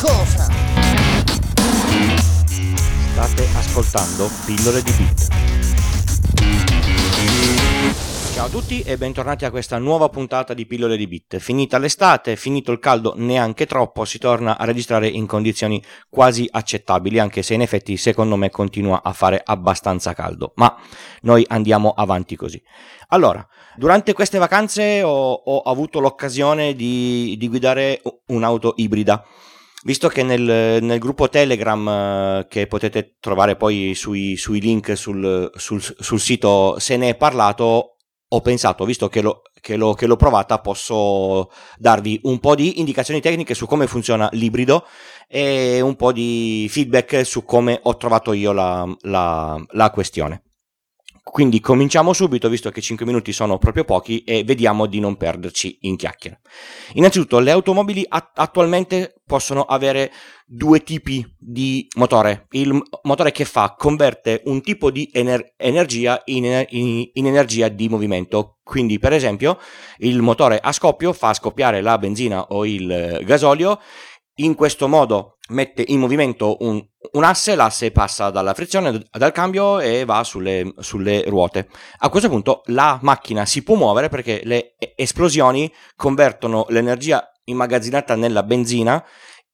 cosa? State ascoltando Pillole di Beat. Ciao a tutti e bentornati a questa nuova puntata di Pillole di Bit. Finita l'estate, finito il caldo neanche troppo, si torna a registrare in condizioni quasi accettabili, anche se in effetti secondo me continua a fare abbastanza caldo. Ma noi andiamo avanti così. Allora, durante queste vacanze ho, ho avuto l'occasione di, di guidare un'auto ibrida visto che nel, nel, gruppo Telegram eh, che potete trovare poi sui, sui link sul, sul, sul, sito se ne è parlato ho pensato, visto che, lo, che, lo, che l'ho provata, posso darvi un po' di indicazioni tecniche su come funziona l'ibrido e un po' di feedback su come ho trovato io la, la, la questione. Quindi cominciamo subito, visto che 5 minuti sono proprio pochi, e vediamo di non perderci in chiacchiere. Innanzitutto, le automobili attualmente possono avere due tipi di motore. Il motore che fa converte un tipo di ener- energia in, in, in energia di movimento. Quindi, per esempio, il motore a scoppio fa scoppiare la benzina o il gasolio in questo modo mette in movimento un, un, asse, l'asse passa dalla frizione, dal cambio e va sulle, sulle, ruote. A questo punto la macchina si può muovere perché le esplosioni convertono l'energia immagazzinata nella benzina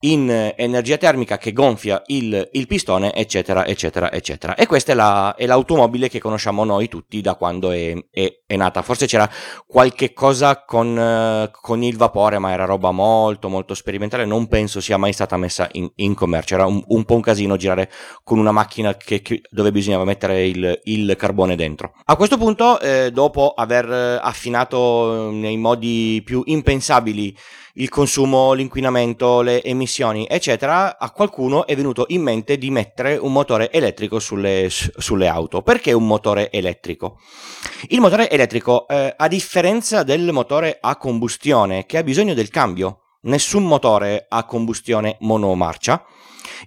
in energia termica che gonfia il, il, pistone, eccetera, eccetera, eccetera. E questa è, la, è l'automobile che conosciamo noi tutti da quando è, è, è nata. Forse c'era qualche cosa con, con, il vapore, ma era roba molto, molto sperimentale. Non penso sia mai stata messa in, in commercio. Era un, un, po' un casino girare con una macchina che, che, dove bisognava mettere il, il, carbone dentro. A questo punto, eh, dopo aver affinato nei modi più impensabili il consumo, l'inquinamento, le emissioni, eccetera, a qualcuno è venuto in mente di mettere un motore elettrico sulle, sulle auto. Perché un motore elettrico? Il motore elettrico, eh, a differenza del motore a combustione che ha bisogno del cambio, nessun motore a combustione monomarcia,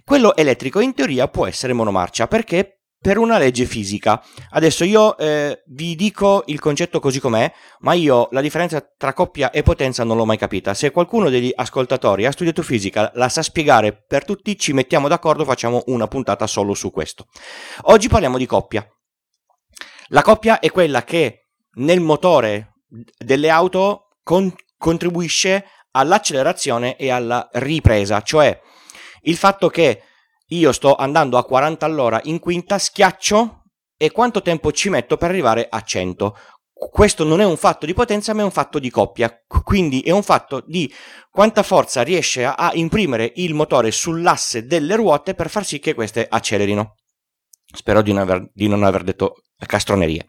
quello elettrico in teoria può essere monomarcia perché per una legge fisica. Adesso io eh, vi dico il concetto così com'è, ma io la differenza tra coppia e potenza non l'ho mai capita. Se qualcuno degli ascoltatori ha studiato fisica, la sa spiegare per tutti, ci mettiamo d'accordo, facciamo una puntata solo su questo. Oggi parliamo di coppia. La coppia è quella che nel motore delle auto con- contribuisce all'accelerazione e alla ripresa, cioè il fatto che io sto andando a 40 all'ora in quinta, schiaccio e quanto tempo ci metto per arrivare a 100. Questo non è un fatto di potenza, ma è un fatto di coppia. Quindi è un fatto di quanta forza riesce a, imprimere il motore sull'asse delle ruote per far sì che queste accelerino. Spero di non aver, di non aver detto castronerie.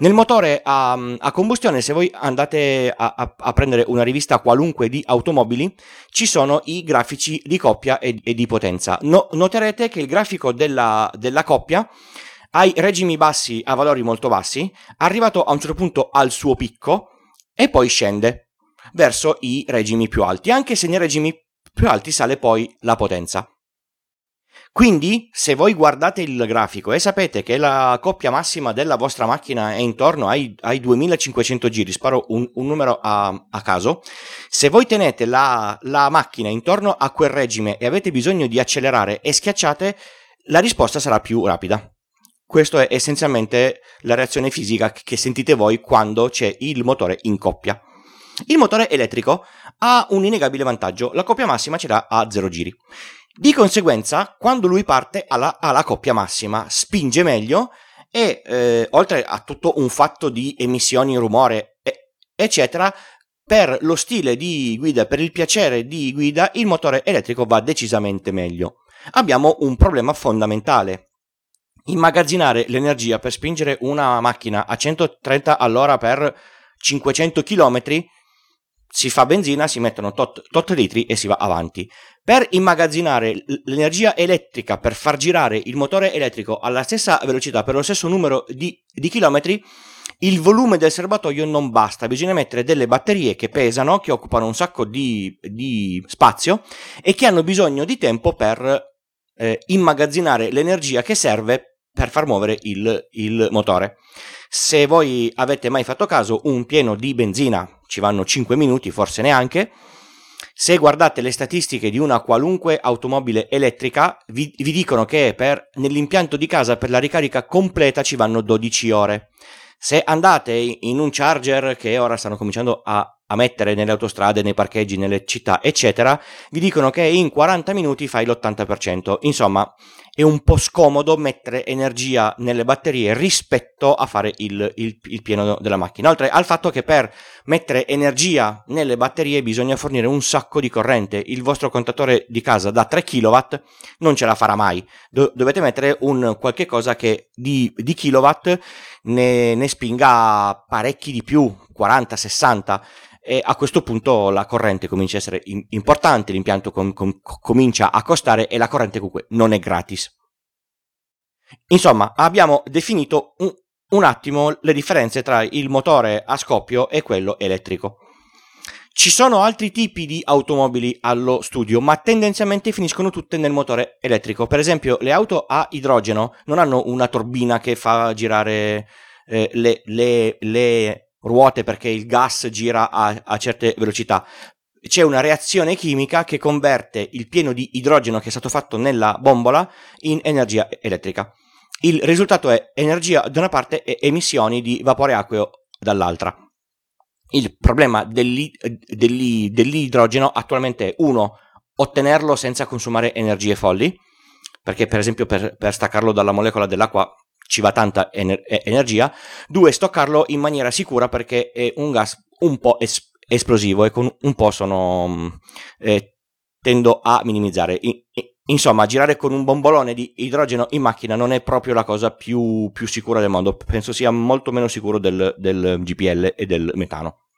Nel motore a, a combustione, se voi andate a, a, a, prendere una rivista qualunque di automobili, ci sono i grafici di coppia e, e di potenza. No, noterete che il grafico della, della coppia ai regimi bassi a valori molto bassi, arrivato a un certo punto al suo picco e poi scende verso i regimi più alti, anche se nei regimi più alti sale poi la potenza. Quindi, se voi guardate il grafico e sapete che la coppia massima della vostra macchina è intorno ai, ai 2500 giri, sparo un, un numero a, a, caso, se voi tenete la, la macchina intorno a quel regime e avete bisogno di accelerare e schiacciate, la risposta sarà più rapida. Questa è essenzialmente la reazione fisica che sentite voi quando c'è il motore in coppia. Il motore elettrico ha un innegabile vantaggio, la coppia massima ce l'ha a 0 giri. Di conseguenza, quando lui parte ha la, ha la coppia massima, spinge meglio e eh, oltre a tutto un fatto di emissioni, rumore, eccetera, per lo stile di guida, per il piacere di guida, il motore elettrico va decisamente meglio. Abbiamo un problema fondamentale. Immagazzinare l'energia per spingere una macchina a 130 all'ora per 500 km si fa benzina, si mettono tot, tot litri e si va avanti. Per immagazzinare l'energia elettrica, per far girare il motore elettrico alla stessa velocità, per lo stesso numero di, di chilometri, il volume del serbatoio non basta, bisogna mettere delle batterie che pesano, che occupano un sacco di, di spazio e che hanno bisogno di tempo per eh, immagazzinare l'energia che serve per far muovere il, il motore. Se voi avete mai fatto caso, un pieno di benzina ci vanno 5 minuti, forse neanche. Se guardate le statistiche di una qualunque automobile elettrica, vi, vi dicono che per, nell'impianto di casa per la ricarica completa ci vanno 12 ore. Se andate in un charger che ora stanno cominciando a, a, mettere nelle autostrade, nei parcheggi, nelle città, eccetera, vi dicono che in 40 minuti fai l'80%. Insomma, è un po' scomodo mettere energia nelle batterie rispetto a fare il, il, il, pieno della macchina. Oltre al fatto che per mettere energia nelle batterie bisogna fornire un sacco di corrente. Il vostro contatore di casa da 3 kW non ce la farà mai. Do, dovete mettere un qualche cosa che di, di kilowatt ne, ne spinga parecchi di più, 40, 60 e a questo punto la corrente comincia a essere importante, l'impianto com- com- comincia a costare e la corrente comunque non è gratis. Insomma, abbiamo definito un, un attimo le differenze tra il motore a scoppio e quello elettrico. Ci sono altri tipi di automobili allo studio, ma tendenzialmente finiscono tutte nel motore elettrico. Per esempio, le auto a idrogeno non hanno una turbina che fa girare eh, le, le, le ruote perché il gas gira a, a certe velocità. C'è una reazione chimica che converte il pieno di idrogeno che è stato fatto nella bombola in energia elettrica. Il risultato è energia da una parte e emissioni di vapore acqueo dall'altra. Il problema dell'i, dell'i, dell'idrogeno attualmente è uno, ottenerlo senza consumare energie folli, perché per esempio per, per staccarlo dalla molecola dell'acqua ci va tanta ener- energia, due, stoccarlo in maniera sicura perché è un gas un po' es- esplosivo e con un po' sono mm, eh, tendo a minimizzare. I- insomma, girare con un bombolone di idrogeno in macchina non è proprio la cosa più, più sicura del mondo, penso sia molto meno sicuro del, del GPL e del metano.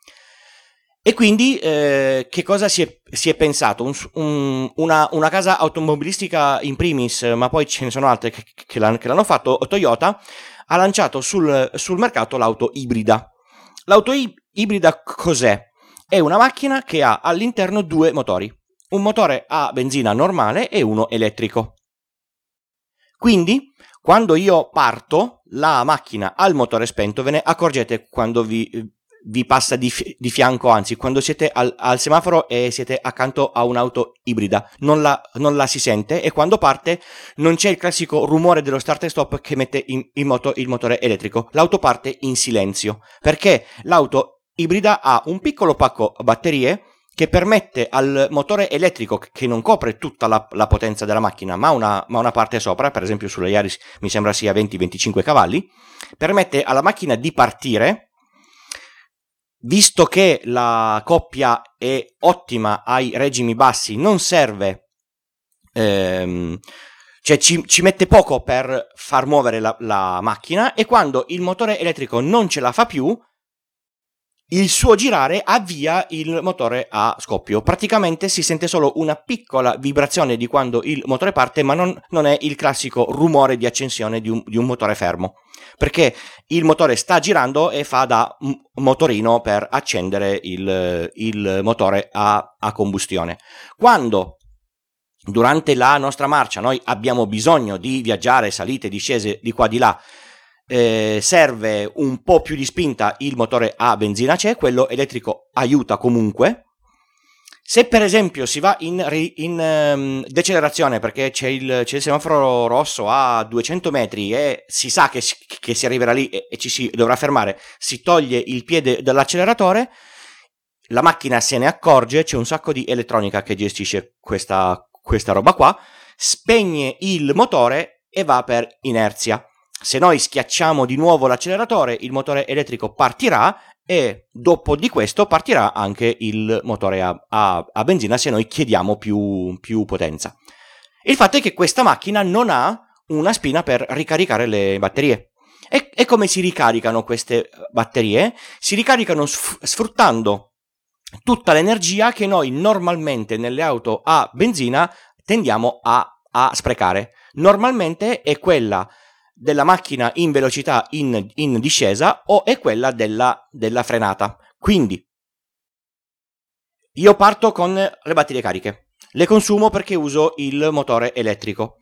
E quindi eh, che cosa si è, si è pensato? Un, un, una, una, casa automobilistica in primis, ma poi ce ne sono altre che, che, l'hanno, che l'hanno, fatto, Toyota ha lanciato sul, sul mercato l'auto ibrida. L'auto ibrida cos'è? È una macchina che ha all'interno due motori, un motore a benzina normale e uno elettrico. Quindi, quando io parto, la macchina ha il motore spento, ve ne accorgete quando vi vi passa di, di fianco, anzi quando siete al, al, semaforo e siete accanto a un'auto ibrida, non la, non la, si sente e quando parte non c'è il classico rumore dello start e stop che mette in, in moto il motore elettrico, l'auto parte in silenzio perché l'auto ibrida ha un piccolo pacco batterie che permette al motore elettrico che non copre tutta la, la potenza della macchina ma una, ma una, parte sopra, per esempio sulla Yaris mi sembra sia 20-25 cavalli, permette alla macchina di partire. Visto che la coppia è ottima ai regimi bassi, non serve, ehm, cioè ci, ci, mette poco per far muovere la, la macchina e quando il motore elettrico non ce la fa più, il suo girare avvia il motore a scoppio. Praticamente si sente solo una piccola vibrazione di quando il motore parte, ma non, non è il classico rumore di accensione di un, di un, motore fermo. Perché il motore sta girando e fa da motorino per accendere il, il motore a, a combustione. Quando durante la nostra marcia noi abbiamo bisogno di viaggiare, salite, discese di qua di là, eh, serve un po' più di spinta il motore a benzina c'è, quello elettrico aiuta comunque. Se per esempio si va in, in um, decelerazione perché c'è il, c'è il, semaforo rosso a 200 metri e si sa che si, che si arriverà lì e, e, ci si dovrà fermare, si toglie il piede dall'acceleratore, la macchina se ne accorge, c'è un sacco di elettronica che gestisce questa, questa roba qua, spegne il motore e va per inerzia se noi schiacciamo di nuovo l'acceleratore, il motore elettrico partirà e dopo di questo partirà anche il motore a, a, a benzina se noi chiediamo più, più potenza. Il fatto è che questa macchina non ha una spina per ricaricare le batterie. E, e come si ricaricano queste batterie? Si ricaricano sfruttando tutta l'energia che noi normalmente nelle auto a benzina tendiamo a, a sprecare. Normalmente è quella della macchina in velocità in, in discesa o è quella della, della frenata. Quindi io parto con le batterie cariche, le consumo perché uso il motore elettrico.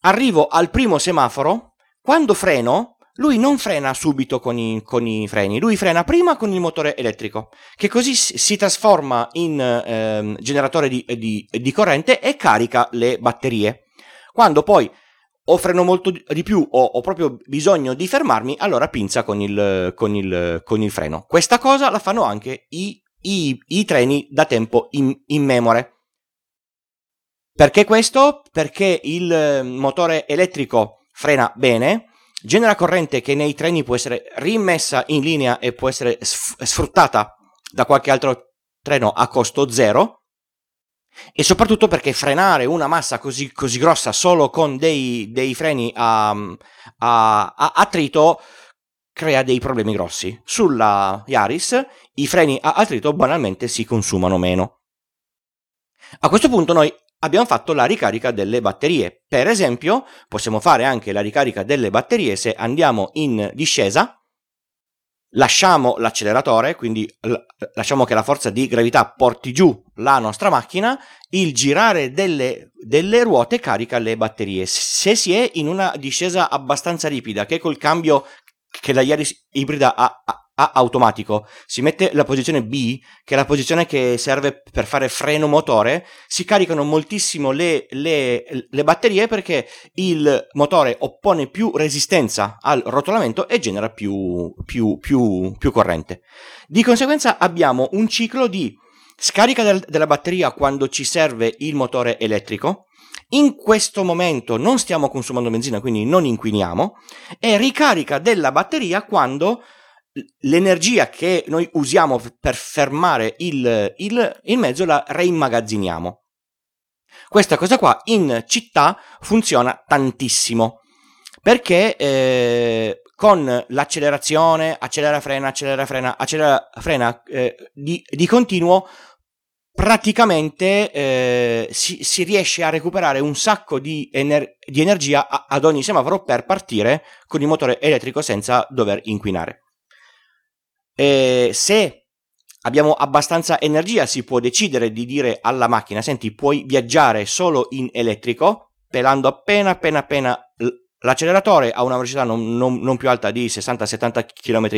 Arrivo al primo semaforo, quando freno lui non frena subito con i, con i, freni, lui frena prima con il motore elettrico, che così si trasforma in eh, generatore di, di, di, corrente e carica le batterie. Quando poi o freno molto di più o ho proprio bisogno di fermarmi, allora pinza con il, con il, con il freno. Questa cosa la fanno anche i, i, i treni da tempo in, in memore. Perché questo? Perché il motore elettrico frena bene, genera corrente che nei treni può essere rimessa in linea e può essere sfruttata da qualche altro treno a costo zero e soprattutto perché frenare una massa così, così grossa solo con dei, dei freni a, a, a attrito crea dei problemi grossi. Sulla Yaris i freni a attrito banalmente si consumano meno. A questo punto noi abbiamo fatto la ricarica delle batterie. Per esempio, possiamo fare anche la ricarica delle batterie se andiamo in discesa, lasciamo l'acceleratore, quindi lasciamo che la forza di gravità porti giù la nostra macchina, il girare delle, delle ruote carica le batterie. Se si è in una discesa abbastanza ripida, che col cambio che la Yaris ibrida ha, ha a automatico, si mette la posizione B, che è la posizione che serve per fare freno motore, si caricano moltissimo le, le, le batterie perché il motore oppone più resistenza al rotolamento e genera più, più, più, più corrente. Di conseguenza abbiamo un ciclo di scarica del, della batteria quando ci serve il motore elettrico, in questo momento non stiamo consumando benzina, quindi non inquiniamo, e ricarica della batteria quando l'energia che noi usiamo per fermare il, il, il mezzo la reimmagazziniamo. Questa cosa qua in città funziona tantissimo perché eh, con l'accelerazione, accelera frena, accelera frena, accelera frena eh, di, di, continuo, praticamente eh, si, si, riesce a recuperare un sacco di, ener- di energia a- ad ogni semaforo per partire con il motore elettrico senza dover inquinare. Eh, se abbiamo abbastanza energia si può decidere di dire alla macchina senti puoi viaggiare solo in elettrico pelando appena appena appena l'acceleratore a una velocità non, non, non più alta di 60-70 km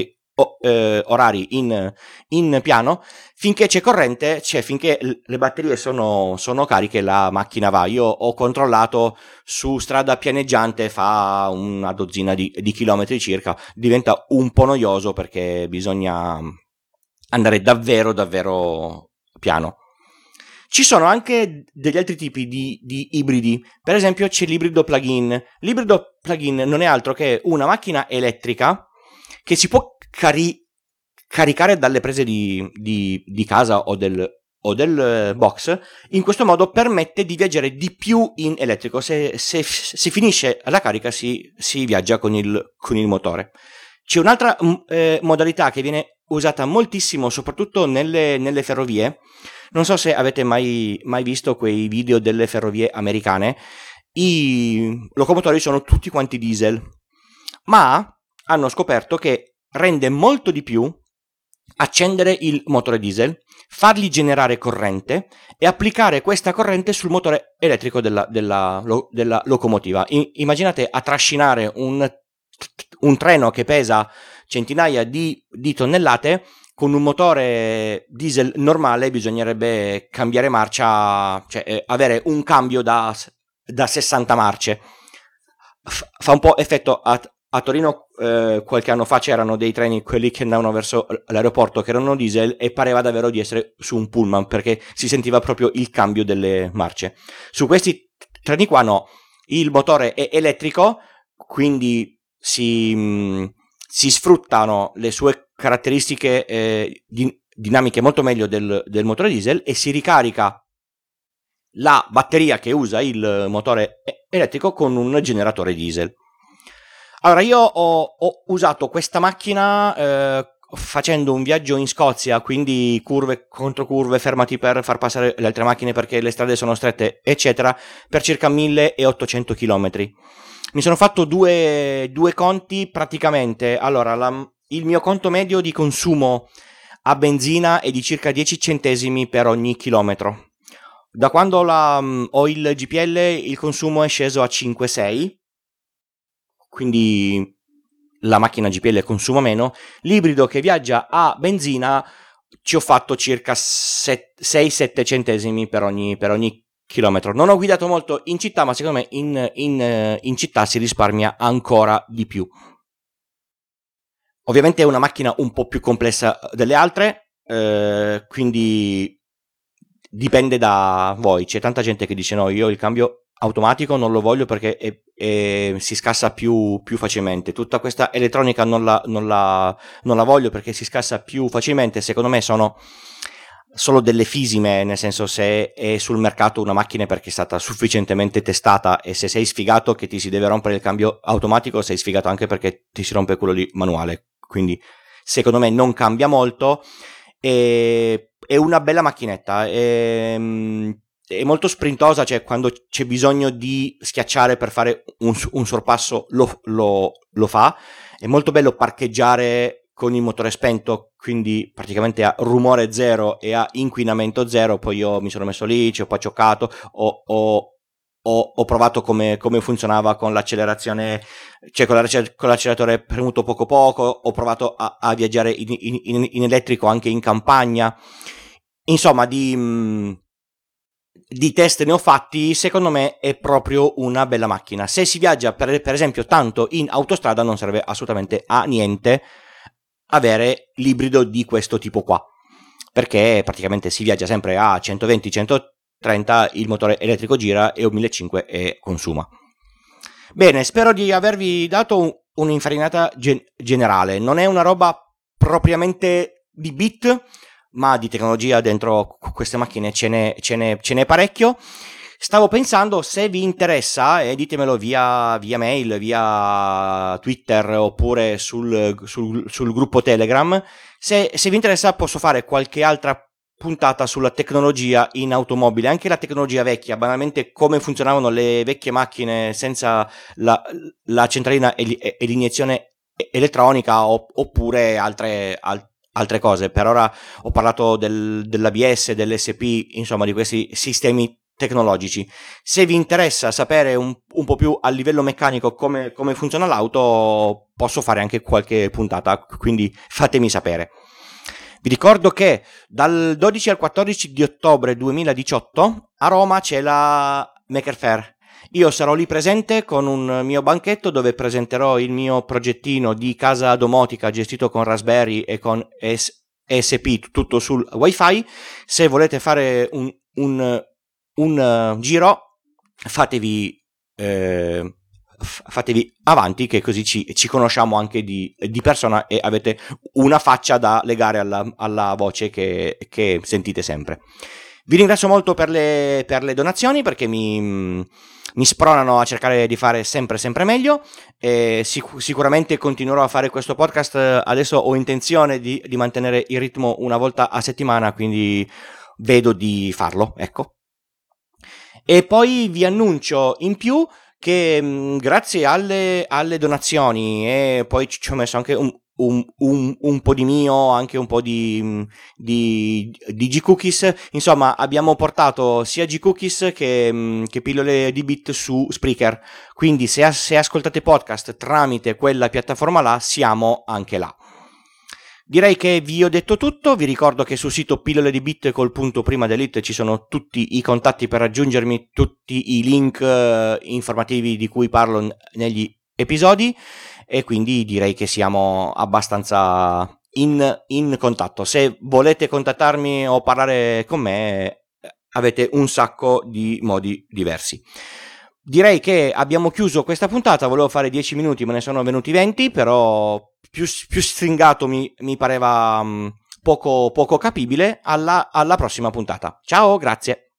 eh, orari in, in, piano finché c'è corrente cioè finché le batterie sono, sono, cariche la macchina va io ho controllato su strada pianeggiante fa una dozzina di, di chilometri circa diventa un po' noioso perché bisogna andare davvero davvero piano ci sono anche degli altri tipi di, di, ibridi, per esempio c'è l'ibrido plug-in. L'ibrido plug-in non è altro che una macchina elettrica che si può cari- caricare dalle prese di, di, di casa o del, o del eh, box, in questo modo permette di viaggiare di più in elettrico. Se, se si finisce la carica si, si viaggia con il, con il, motore. C'è un'altra mm, eh, modalità che viene usata moltissimo, soprattutto nelle, nelle ferrovie. Non so se avete mai, mai, visto quei video delle ferrovie americane. I locomotori sono tutti quanti diesel, ma hanno scoperto che rende molto di più accendere il motore diesel, fargli generare corrente e applicare questa corrente sul motore elettrico della, della, della locomotiva. I, immaginate a trascinare un, un, treno che pesa centinaia di, di tonnellate con un motore diesel normale bisognerebbe cambiare marcia, cioè eh, avere un cambio da, da 60 marce. fa un po' effetto a, a Torino eh, qualche anno fa c'erano dei treni, quelli che andavano verso l'aeroporto, che erano diesel e pareva davvero di essere su un pullman perché si sentiva proprio il cambio delle marce. Su questi treni qua no, il motore è elettrico, quindi si, mm, si sfruttano le sue caratteristiche eh, di, dinamiche molto meglio del, del motore diesel e si ricarica la batteria che usa il motore elettrico con un generatore diesel. Allora, io ho, ho usato questa macchina eh, facendo un viaggio in Scozia, quindi curve contro curve, fermati per far passare le altre macchine perché le strade sono strette, eccetera, per circa 1800 km. Mi sono fatto due, due conti praticamente. Allora, la, il mio conto medio di consumo a benzina è di circa 10 centesimi per ogni chilometro. Da quando la, ho il GPL il consumo è sceso a 5-6 quindi la macchina GPL consuma meno, l'ibrido che viaggia a benzina ci ho fatto circa 6-7 centesimi per ogni, per ogni chilometro. Non ho guidato molto in città, ma secondo me in, in, in città si risparmia ancora di più. Ovviamente è una macchina un po' più complessa delle altre, eh, quindi dipende da voi. C'è tanta gente che dice no, io il cambio automatico non lo voglio perché è, è, si scassa più, più, facilmente. Tutta questa elettronica non la, non, la, non la, voglio perché si scassa più facilmente. Secondo me sono solo delle fisime, nel senso se è sul mercato una macchina perché è stata sufficientemente testata e se sei sfigato che ti si deve rompere il cambio automatico, sei sfigato anche perché ti si rompe quello lì manuale. Quindi secondo me non cambia molto. E è una bella macchinetta. È, ehm, è molto sprintosa, cioè quando c'è bisogno di schiacciare per fare un, un sorpasso lo, lo, lo, fa. È molto bello parcheggiare con il motore spento, quindi praticamente a rumore zero e a inquinamento zero. Poi io mi sono messo lì, ci ho paccioccato, ho, ho, ho, ho provato come, come, funzionava con l'accelerazione, cioè con, con, l'acceleratore premuto poco poco, ho provato a, a viaggiare in, in, in, elettrico anche in campagna. Insomma, di, mm, di test ne ho fatti, secondo me è proprio una bella macchina. Se si viaggia per, per esempio tanto in autostrada non serve assolutamente a niente avere l'ibrido di questo tipo qua perché praticamente si viaggia sempre a 120-130, il motore elettrico gira e un 1500 e consuma. Bene, spero di avervi dato un'infarinata gen- generale. Non è una roba propriamente di bit, ma di tecnologia dentro queste macchine ce n'è, ce n'è, ce n'è parecchio. Stavo pensando se vi interessa, e ditemelo via, via mail, via Twitter oppure sul, sul, sul gruppo Telegram, se, se vi interessa posso fare qualche altra puntata sulla tecnologia in automobile, anche la tecnologia vecchia, banalmente come funzionavano le vecchie macchine senza la, la centralina e, e, l'iniezione elettronica oppure altre, al, altre cose. Per ora ho parlato del, dell'ABS, dell'SP, insomma di questi sistemi tecnologici. Se vi interessa sapere un, un po' più a livello meccanico come, come, funziona l'auto, posso fare anche qualche puntata, quindi fatemi sapere. Vi ricordo che dal 12 al 14 di ottobre 2018 a Roma c'è la Maker Fair io sarò lì presente con un mio banchetto dove presenterò il mio progettino di casa domotica gestito con Raspberry e con ESP, tutto sul wifi. Se volete fare un, un, un uh, giro, fatevi, eh, fatevi avanti, che così ci, ci conosciamo anche di, di, persona e avete una faccia da legare alla, alla voce che, che, sentite sempre. Vi ringrazio molto per le, per le donazioni perché mi mi spronano a cercare di fare sempre sempre meglio e sic- sicuramente continuerò a fare questo podcast. Adesso ho intenzione di, di, mantenere il ritmo una volta a settimana quindi vedo di farlo ecco. E poi vi annuncio in più che mh, grazie alle, alle, donazioni e poi ci ho messo anche un, un, un, un, po' di mio, anche un po' di, di, di G-Cookies. Insomma, abbiamo portato sia G-Cookies che, che pillole di bit su Spreaker. Quindi, se, se ascoltate podcast tramite quella piattaforma là, siamo anche là. Direi che vi ho detto tutto, vi ricordo che sul sito pillole di bit col punto prima delete ci sono tutti i contatti per raggiungermi, tutti i link uh, informativi di cui parlo negli episodi e quindi direi che siamo abbastanza in, in contatto. Se volete contattarmi o parlare con me avete un sacco di modi diversi. Direi che abbiamo chiuso questa puntata, volevo fare 10 minuti, me ne sono venuti 20, però più, più stringato mi, mi pareva um, poco, poco capibile. Alla, alla prossima puntata. Ciao, grazie.